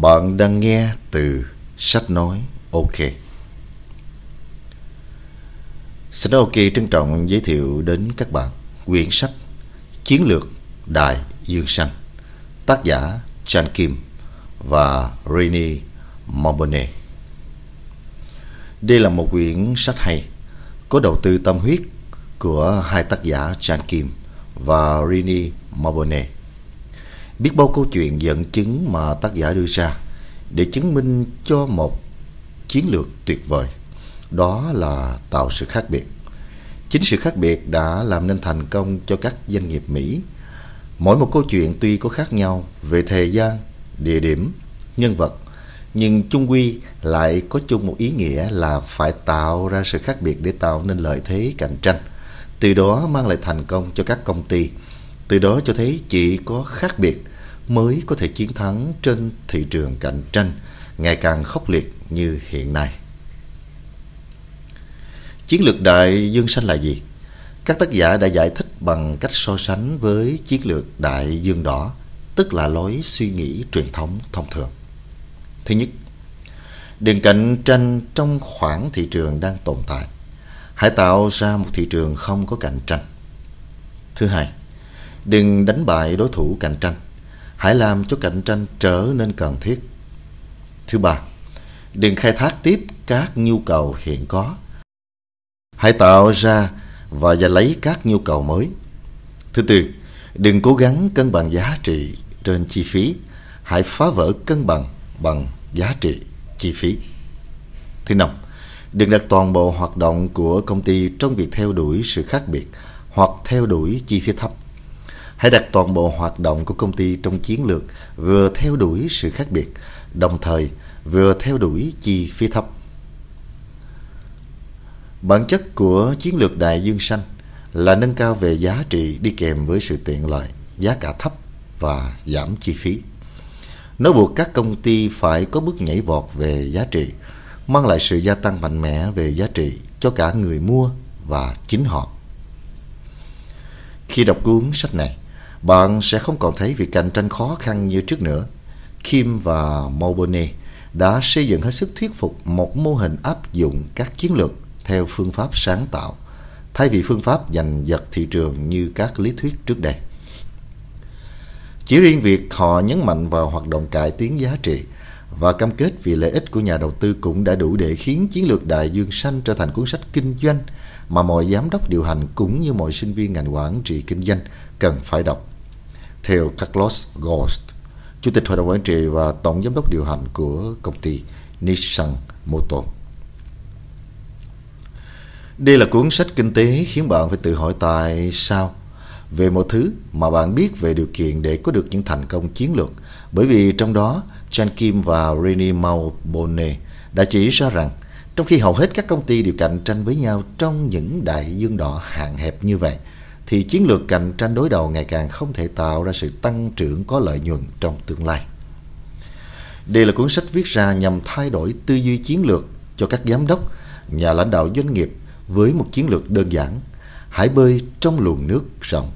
Bạn đang nghe từ sách nói OK. Sách nói OK trân trọng giới thiệu đến các bạn quyển sách Chiến lược Đại Dương Xanh tác giả Chan Kim và Rini Mobone. Đây là một quyển sách hay, có đầu tư tâm huyết của hai tác giả Chan Kim và Rini Mobone biết bao câu chuyện dẫn chứng mà tác giả đưa ra để chứng minh cho một chiến lược tuyệt vời. Đó là tạo sự khác biệt. Chính sự khác biệt đã làm nên thành công cho các doanh nghiệp mỹ. Mỗi một câu chuyện tuy có khác nhau về thời gian, địa điểm, nhân vật, nhưng chung quy lại có chung một ý nghĩa là phải tạo ra sự khác biệt để tạo nên lợi thế cạnh tranh, từ đó mang lại thành công cho các công ty từ đó cho thấy chỉ có khác biệt mới có thể chiến thắng trên thị trường cạnh tranh ngày càng khốc liệt như hiện nay. Chiến lược đại dương xanh là gì? Các tác giả đã giải thích bằng cách so sánh với chiến lược đại dương đỏ, tức là lối suy nghĩ truyền thống thông thường. Thứ nhất, đừng cạnh tranh trong khoảng thị trường đang tồn tại. Hãy tạo ra một thị trường không có cạnh tranh. Thứ hai, đừng đánh bại đối thủ cạnh tranh hãy làm cho cạnh tranh trở nên cần thiết. Thứ ba, đừng khai thác tiếp các nhu cầu hiện có. Hãy tạo ra và giành lấy các nhu cầu mới. Thứ tư, đừng cố gắng cân bằng giá trị trên chi phí. Hãy phá vỡ cân bằng bằng giá trị chi phí. Thứ năm, đừng đặt toàn bộ hoạt động của công ty trong việc theo đuổi sự khác biệt hoặc theo đuổi chi phí thấp. Hãy đặt toàn bộ hoạt động của công ty trong chiến lược vừa theo đuổi sự khác biệt, đồng thời vừa theo đuổi chi phí thấp. Bản chất của chiến lược đại dương xanh là nâng cao về giá trị đi kèm với sự tiện lợi, giá cả thấp và giảm chi phí. Nó buộc các công ty phải có bước nhảy vọt về giá trị, mang lại sự gia tăng mạnh mẽ về giá trị cho cả người mua và chính họ. Khi đọc cuốn sách này, bạn sẽ không còn thấy việc cạnh tranh khó khăn như trước nữa. Kim và Mobone đã xây dựng hết sức thuyết phục một mô hình áp dụng các chiến lược theo phương pháp sáng tạo, thay vì phương pháp giành giật thị trường như các lý thuyết trước đây. Chỉ riêng việc họ nhấn mạnh vào hoạt động cải tiến giá trị và cam kết vì lợi ích của nhà đầu tư cũng đã đủ để khiến chiến lược đại dương xanh trở thành cuốn sách kinh doanh mà mọi giám đốc điều hành cũng như mọi sinh viên ngành quản trị kinh doanh cần phải đọc theo Carlos Ghost, Chủ tịch Hội đồng Quản trị và Tổng Giám đốc điều hành của công ty Nissan Motor. Đây là cuốn sách kinh tế khiến bạn phải tự hỏi tại sao về một thứ mà bạn biết về điều kiện để có được những thành công chiến lược. Bởi vì trong đó, Chan Kim và Rene Malbone đã chỉ ra rằng trong khi hầu hết các công ty đều cạnh tranh với nhau trong những đại dương đỏ hạn hẹp như vậy, thì chiến lược cạnh tranh đối đầu ngày càng không thể tạo ra sự tăng trưởng có lợi nhuận trong tương lai. Đây là cuốn sách viết ra nhằm thay đổi tư duy chiến lược cho các giám đốc, nhà lãnh đạo doanh nghiệp với một chiến lược đơn giản, hãy bơi trong luồng nước rộng.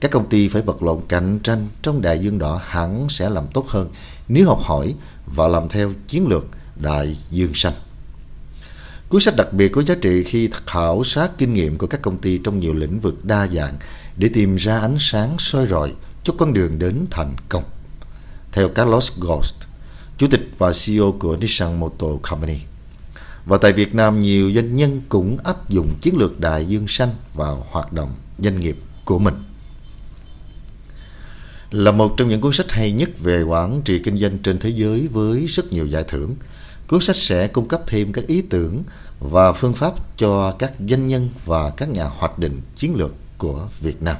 Các công ty phải vật lộn cạnh tranh trong đại dương đỏ hẳn sẽ làm tốt hơn nếu học hỏi và làm theo chiến lược đại dương xanh. Cuốn sách đặc biệt có giá trị khi khảo sát kinh nghiệm của các công ty trong nhiều lĩnh vực đa dạng để tìm ra ánh sáng soi rọi cho con đường đến thành công. Theo Carlos Ghost, Chủ tịch và CEO của Nissan Motor Company. Và tại Việt Nam, nhiều doanh nhân cũng áp dụng chiến lược đại dương xanh vào hoạt động doanh nghiệp của mình. Là một trong những cuốn sách hay nhất về quản trị kinh doanh trên thế giới với rất nhiều giải thưởng, Cuốn sách sẽ cung cấp thêm các ý tưởng và phương pháp cho các doanh nhân và các nhà hoạch định chiến lược của Việt Nam.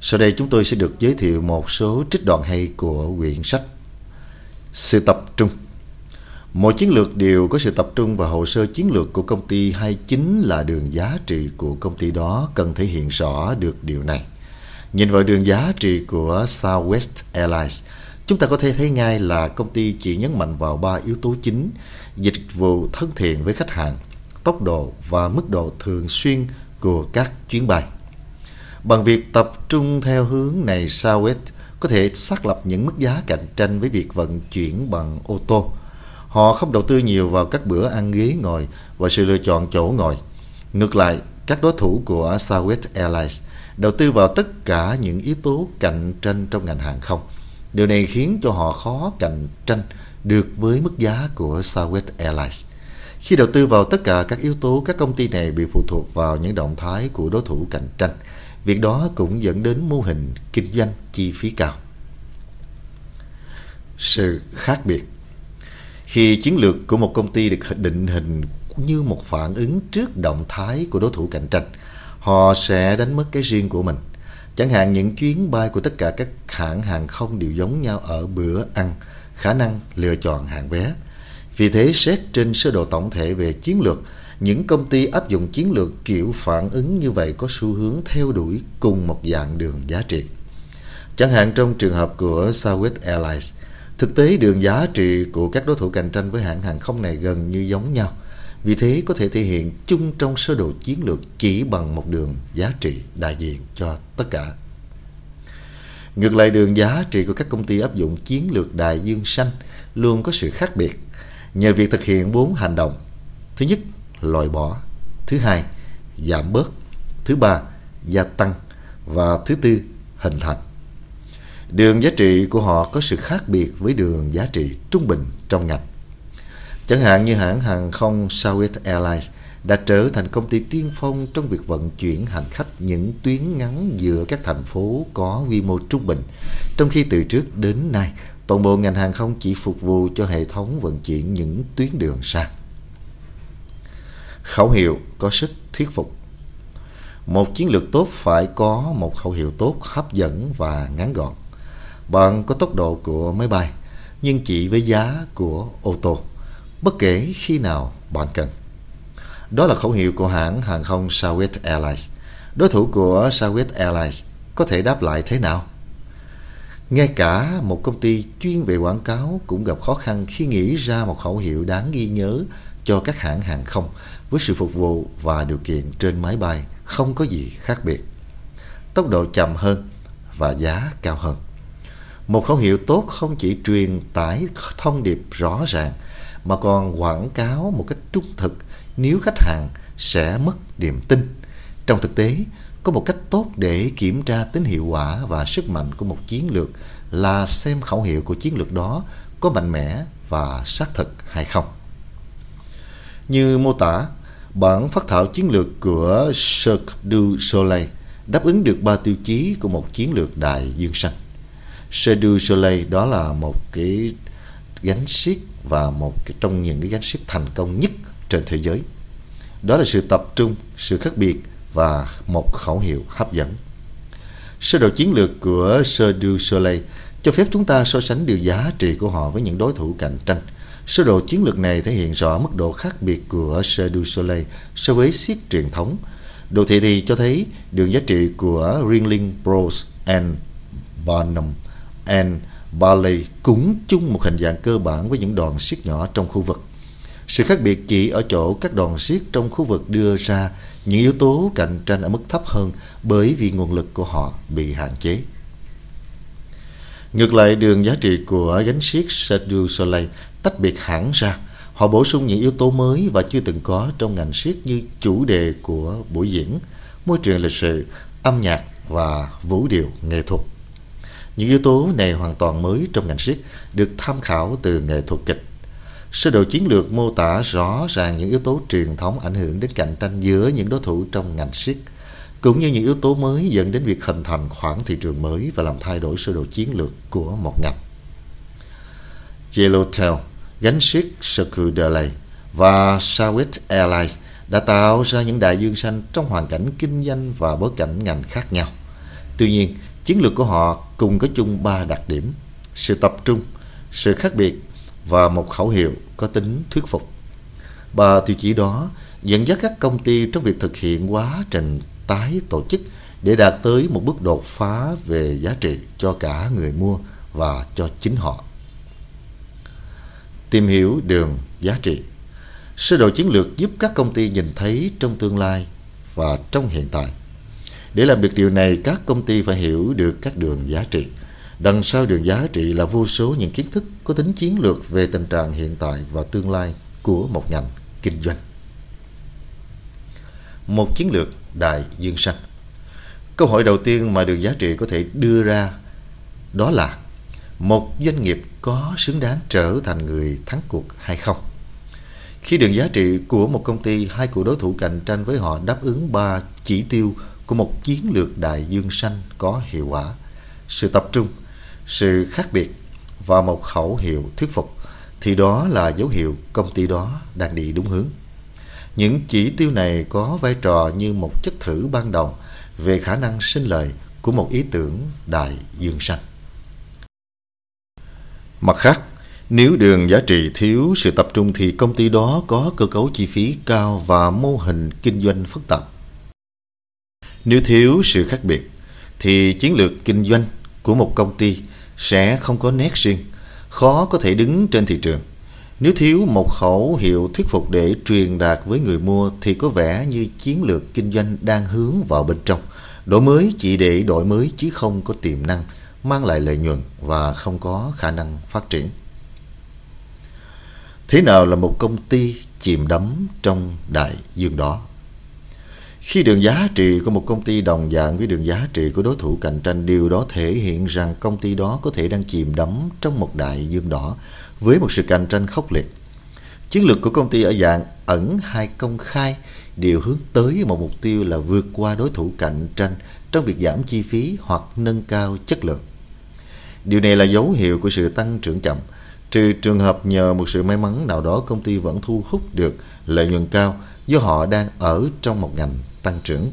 Sau đây chúng tôi sẽ được giới thiệu một số trích đoạn hay của quyển sách Sự tập trung Mỗi chiến lược đều có sự tập trung và hồ sơ chiến lược của công ty hay chính là đường giá trị của công ty đó cần thể hiện rõ được điều này. Nhìn vào đường giá trị của Southwest Airlines – Chúng ta có thể thấy ngay là công ty chỉ nhấn mạnh vào ba yếu tố chính, dịch vụ thân thiện với khách hàng, tốc độ và mức độ thường xuyên của các chuyến bay. Bằng việc tập trung theo hướng này Southwest có thể xác lập những mức giá cạnh tranh với việc vận chuyển bằng ô tô. Họ không đầu tư nhiều vào các bữa ăn ghế ngồi và sự lựa chọn chỗ ngồi. Ngược lại, các đối thủ của Southwest Airlines đầu tư vào tất cả những yếu tố cạnh tranh trong ngành hàng không. Điều này khiến cho họ khó cạnh tranh được với mức giá của Southwest Airlines. Khi đầu tư vào tất cả các yếu tố, các công ty này bị phụ thuộc vào những động thái của đối thủ cạnh tranh. Việc đó cũng dẫn đến mô hình kinh doanh chi phí cao. Sự khác biệt Khi chiến lược của một công ty được định hình như một phản ứng trước động thái của đối thủ cạnh tranh, họ sẽ đánh mất cái riêng của mình. Chẳng hạn những chuyến bay của tất cả các hãng hàng không đều giống nhau ở bữa ăn, khả năng lựa chọn hạng vé. Vì thế, xét trên sơ đồ tổng thể về chiến lược, những công ty áp dụng chiến lược kiểu phản ứng như vậy có xu hướng theo đuổi cùng một dạng đường giá trị. Chẳng hạn trong trường hợp của Southwest Airlines, thực tế đường giá trị của các đối thủ cạnh tranh với hãng hàng không này gần như giống nhau. Vì thế có thể thể hiện chung trong sơ đồ chiến lược chỉ bằng một đường giá trị đại diện cho tất cả. Ngược lại đường giá trị của các công ty áp dụng chiến lược đại dương xanh luôn có sự khác biệt nhờ việc thực hiện bốn hành động. Thứ nhất, loại bỏ. Thứ hai, giảm bớt. Thứ ba, gia tăng. Và thứ tư, hình thành. Đường giá trị của họ có sự khác biệt với đường giá trị trung bình trong ngành. Chẳng hạn như hãng hàng không Southwest Airlines đã trở thành công ty tiên phong trong việc vận chuyển hành khách những tuyến ngắn giữa các thành phố có quy mô trung bình, trong khi từ trước đến nay toàn bộ ngành hàng không chỉ phục vụ cho hệ thống vận chuyển những tuyến đường xa. Khẩu hiệu có sức thuyết phục Một chiến lược tốt phải có một khẩu hiệu tốt, hấp dẫn và ngắn gọn. Bạn có tốc độ của máy bay, nhưng chỉ với giá của ô tô, bất kể khi nào bạn cần. Đó là khẩu hiệu của hãng hàng không Southwest Airlines. Đối thủ của Southwest Airlines có thể đáp lại thế nào? Ngay cả một công ty chuyên về quảng cáo cũng gặp khó khăn khi nghĩ ra một khẩu hiệu đáng ghi nhớ cho các hãng hàng không với sự phục vụ và điều kiện trên máy bay không có gì khác biệt. Tốc độ chậm hơn và giá cao hơn. Một khẩu hiệu tốt không chỉ truyền tải thông điệp rõ ràng mà còn quảng cáo một cách trung thực nếu khách hàng sẽ mất niềm tin. Trong thực tế, có một cách tốt để kiểm tra tính hiệu quả và sức mạnh của một chiến lược là xem khẩu hiệu của chiến lược đó có mạnh mẽ và xác thực hay không. Như mô tả, bản phát thảo chiến lược của Cirque du Soleil đáp ứng được ba tiêu chí của một chiến lược đại dương xanh. Cirque du Soleil đó là một cái gánh xiết và một trong những cái gánh xiết thành công nhất trên thế giới. Đó là sự tập trung, sự khác biệt và một khẩu hiệu hấp dẫn. Sơ đồ chiến lược của Cirque du Soleil cho phép chúng ta so sánh điều giá trị của họ với những đối thủ cạnh tranh. Sơ đồ chiến lược này thể hiện rõ mức độ khác biệt của Cirque du Soleil so với siết truyền thống. Đồ thị thì cho thấy đường giá trị của Ringling Bros and Barnum and Bailey cũng chung một hình dạng cơ bản với những đoàn siết nhỏ trong khu vực. Sự khác biệt chỉ ở chỗ các đoàn siết trong khu vực đưa ra những yếu tố cạnh tranh ở mức thấp hơn bởi vì nguồn lực của họ bị hạn chế. Ngược lại, đường giá trị của gánh siết Cirque du Soleil tách biệt hẳn ra. Họ bổ sung những yếu tố mới và chưa từng có trong ngành siết như chủ đề của buổi diễn, môi trường lịch sử, âm nhạc và vũ điệu nghệ thuật. Những yếu tố này hoàn toàn mới trong ngành siết, được tham khảo từ nghệ thuật kịch Sơ đồ chiến lược mô tả rõ ràng những yếu tố truyền thống ảnh hưởng đến cạnh tranh giữa những đối thủ trong ngành siết, cũng như những yếu tố mới dẫn đến việc hình thành khoảng thị trường mới và làm thay đổi sơ đồ chiến lược của một ngành. Yellowtail, gánh siết Cirque du Soleil và Southwest Airlines đã tạo ra những đại dương xanh trong hoàn cảnh kinh doanh và bối cảnh ngành khác nhau. Tuy nhiên, chiến lược của họ cùng có chung ba đặc điểm: sự tập trung, sự khác biệt và một khẩu hiệu có tính thuyết phục. Ba tiêu chí đó dẫn dắt các công ty trong việc thực hiện quá trình tái tổ chức để đạt tới một bước đột phá về giá trị cho cả người mua và cho chính họ. Tìm hiểu đường giá trị Sơ đồ chiến lược giúp các công ty nhìn thấy trong tương lai và trong hiện tại. Để làm được điều này, các công ty phải hiểu được các đường giá trị. Đằng sau đường giá trị là vô số những kiến thức có tính chiến lược về tình trạng hiện tại và tương lai của một ngành kinh doanh. Một chiến lược đại dương xanh. Câu hỏi đầu tiên mà đường giá trị có thể đưa ra đó là một doanh nghiệp có xứng đáng trở thành người thắng cuộc hay không? Khi đường giá trị của một công ty hay của đối thủ cạnh tranh với họ đáp ứng ba chỉ tiêu của một chiến lược đại dương xanh có hiệu quả, sự tập trung, sự khác biệt và một khẩu hiệu thuyết phục thì đó là dấu hiệu công ty đó đang đi đúng hướng. Những chỉ tiêu này có vai trò như một chất thử ban đầu về khả năng sinh lời của một ý tưởng đại dương xanh. Mặt khác, nếu đường giá trị thiếu sự tập trung thì công ty đó có cơ cấu chi phí cao và mô hình kinh doanh phức tạp. Nếu thiếu sự khác biệt thì chiến lược kinh doanh của một công ty sẽ không có nét riêng, khó có thể đứng trên thị trường. Nếu thiếu một khẩu hiệu thuyết phục để truyền đạt với người mua thì có vẻ như chiến lược kinh doanh đang hướng vào bên trong. Đổi mới chỉ để đổi mới chứ không có tiềm năng, mang lại lợi nhuận và không có khả năng phát triển. Thế nào là một công ty chìm đắm trong đại dương đó? Khi đường giá trị của một công ty đồng dạng với đường giá trị của đối thủ cạnh tranh, điều đó thể hiện rằng công ty đó có thể đang chìm đắm trong một đại dương đỏ với một sự cạnh tranh khốc liệt. Chiến lược của công ty ở dạng ẩn hay công khai đều hướng tới một mục tiêu là vượt qua đối thủ cạnh tranh trong việc giảm chi phí hoặc nâng cao chất lượng. Điều này là dấu hiệu của sự tăng trưởng chậm, trừ trường hợp nhờ một sự may mắn nào đó công ty vẫn thu hút được lợi nhuận cao do họ đang ở trong một ngành tăng trưởng.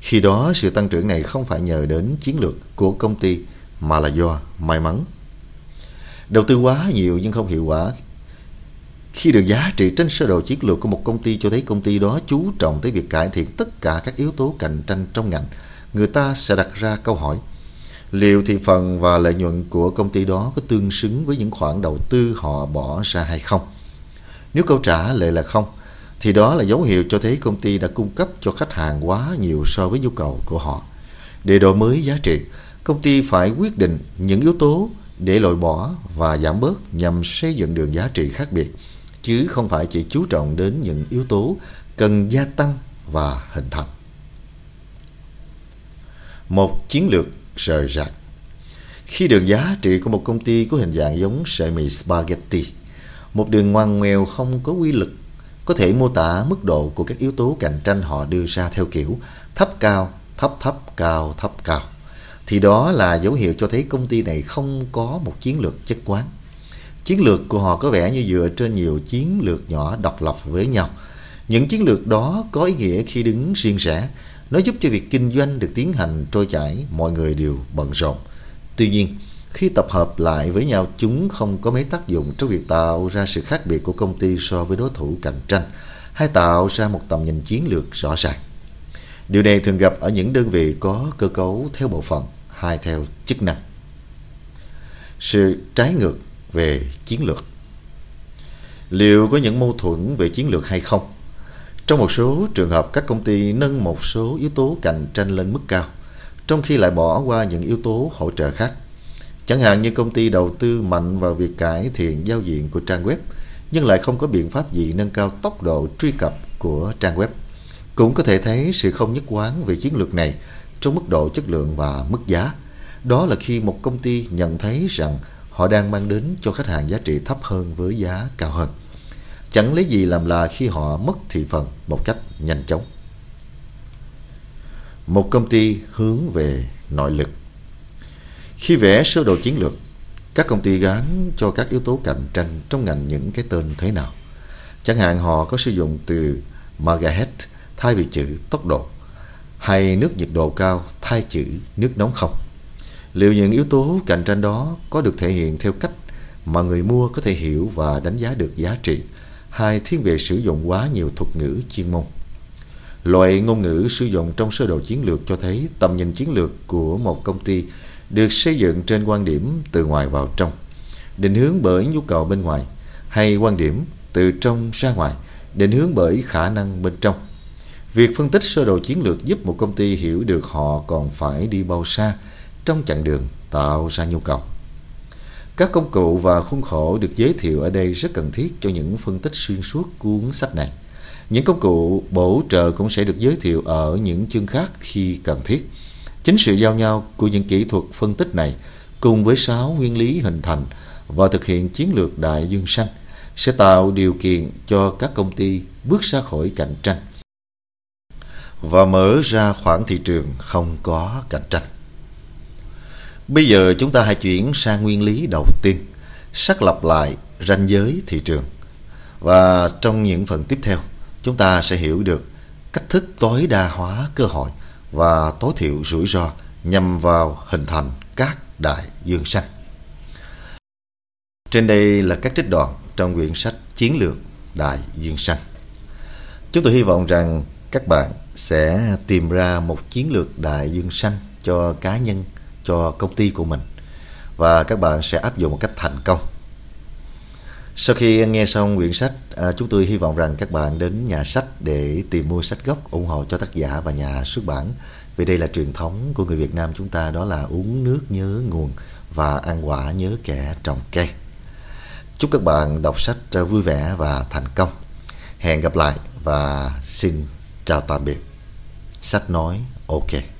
Khi đó sự tăng trưởng này không phải nhờ đến chiến lược của công ty mà là do may mắn. Đầu tư quá nhiều nhưng không hiệu quả. Khi được giá trị trên sơ đồ chiến lược của một công ty cho thấy công ty đó chú trọng tới việc cải thiện tất cả các yếu tố cạnh tranh trong ngành, người ta sẽ đặt ra câu hỏi liệu thị phần và lợi nhuận của công ty đó có tương xứng với những khoản đầu tư họ bỏ ra hay không? Nếu câu trả lời là không, thì đó là dấu hiệu cho thấy công ty đã cung cấp cho khách hàng quá nhiều so với nhu cầu của họ. Để đổi mới giá trị, công ty phải quyết định những yếu tố để loại bỏ và giảm bớt nhằm xây dựng đường giá trị khác biệt, chứ không phải chỉ chú trọng đến những yếu tố cần gia tăng và hình thành. Một chiến lược rời rạc Khi đường giá trị của một công ty có hình dạng giống sợi mì spaghetti, một đường ngoằn ngoèo không có quy lực có thể mô tả mức độ của các yếu tố cạnh tranh họ đưa ra theo kiểu thấp cao, thấp thấp, cao, thấp cao. Thì đó là dấu hiệu cho thấy công ty này không có một chiến lược chất quán. Chiến lược của họ có vẻ như dựa trên nhiều chiến lược nhỏ độc lập với nhau. Những chiến lược đó có ý nghĩa khi đứng riêng rẽ. Nó giúp cho việc kinh doanh được tiến hành trôi chảy, mọi người đều bận rộn. Tuy nhiên, khi tập hợp lại với nhau, chúng không có mấy tác dụng trong việc tạo ra sự khác biệt của công ty so với đối thủ cạnh tranh hay tạo ra một tầm nhìn chiến lược rõ ràng. Điều này thường gặp ở những đơn vị có cơ cấu theo bộ phận hay theo chức năng. Sự trái ngược về chiến lược Liệu có những mâu thuẫn về chiến lược hay không? Trong một số trường hợp, các công ty nâng một số yếu tố cạnh tranh lên mức cao, trong khi lại bỏ qua những yếu tố hỗ trợ khác Chẳng hạn như công ty đầu tư mạnh vào việc cải thiện giao diện của trang web, nhưng lại không có biện pháp gì nâng cao tốc độ truy cập của trang web. Cũng có thể thấy sự không nhất quán về chiến lược này trong mức độ chất lượng và mức giá. Đó là khi một công ty nhận thấy rằng họ đang mang đến cho khách hàng giá trị thấp hơn với giá cao hơn. Chẳng lấy gì làm là khi họ mất thị phần một cách nhanh chóng. Một công ty hướng về nội lực khi vẽ sơ đồ chiến lược, các công ty gắn cho các yếu tố cạnh tranh trong ngành những cái tên thế nào. Chẳng hạn họ có sử dụng từ megahertz thay vì chữ tốc độ, hay nước nhiệt độ cao thay chữ nước nóng không. Liệu những yếu tố cạnh tranh đó có được thể hiện theo cách mà người mua có thể hiểu và đánh giá được giá trị, hay thiên về sử dụng quá nhiều thuật ngữ chuyên môn. Loại ngôn ngữ sử dụng trong sơ đồ chiến lược cho thấy tầm nhìn chiến lược của một công ty được xây dựng trên quan điểm từ ngoài vào trong, định hướng bởi nhu cầu bên ngoài, hay quan điểm từ trong ra ngoài, định hướng bởi khả năng bên trong. Việc phân tích sơ đồ chiến lược giúp một công ty hiểu được họ còn phải đi bao xa trong chặng đường tạo ra nhu cầu. Các công cụ và khuôn khổ được giới thiệu ở đây rất cần thiết cho những phân tích xuyên suốt cuốn sách này. Những công cụ bổ trợ cũng sẽ được giới thiệu ở những chương khác khi cần thiết. Chính sự giao nhau của những kỹ thuật phân tích này cùng với sáu nguyên lý hình thành và thực hiện chiến lược đại dương xanh sẽ tạo điều kiện cho các công ty bước ra khỏi cạnh tranh và mở ra khoảng thị trường không có cạnh tranh. Bây giờ chúng ta hãy chuyển sang nguyên lý đầu tiên, xác lập lại ranh giới thị trường. Và trong những phần tiếp theo, chúng ta sẽ hiểu được cách thức tối đa hóa cơ hội và tối thiểu rủi ro nhằm vào hình thành các đại dương xanh. Trên đây là các trích đoạn trong quyển sách Chiến lược Đại Dương Xanh. Chúng tôi hy vọng rằng các bạn sẽ tìm ra một chiến lược đại dương xanh cho cá nhân, cho công ty của mình và các bạn sẽ áp dụng một cách thành công. Sau khi nghe xong quyển sách, à, chúng tôi hy vọng rằng các bạn đến nhà sách để tìm mua sách gốc ủng hộ cho tác giả và nhà xuất bản. Vì đây là truyền thống của người Việt Nam chúng ta đó là uống nước nhớ nguồn và ăn quả nhớ kẻ trồng cây. Chúc các bạn đọc sách à, vui vẻ và thành công. Hẹn gặp lại và xin chào tạm biệt. Sách nói ok.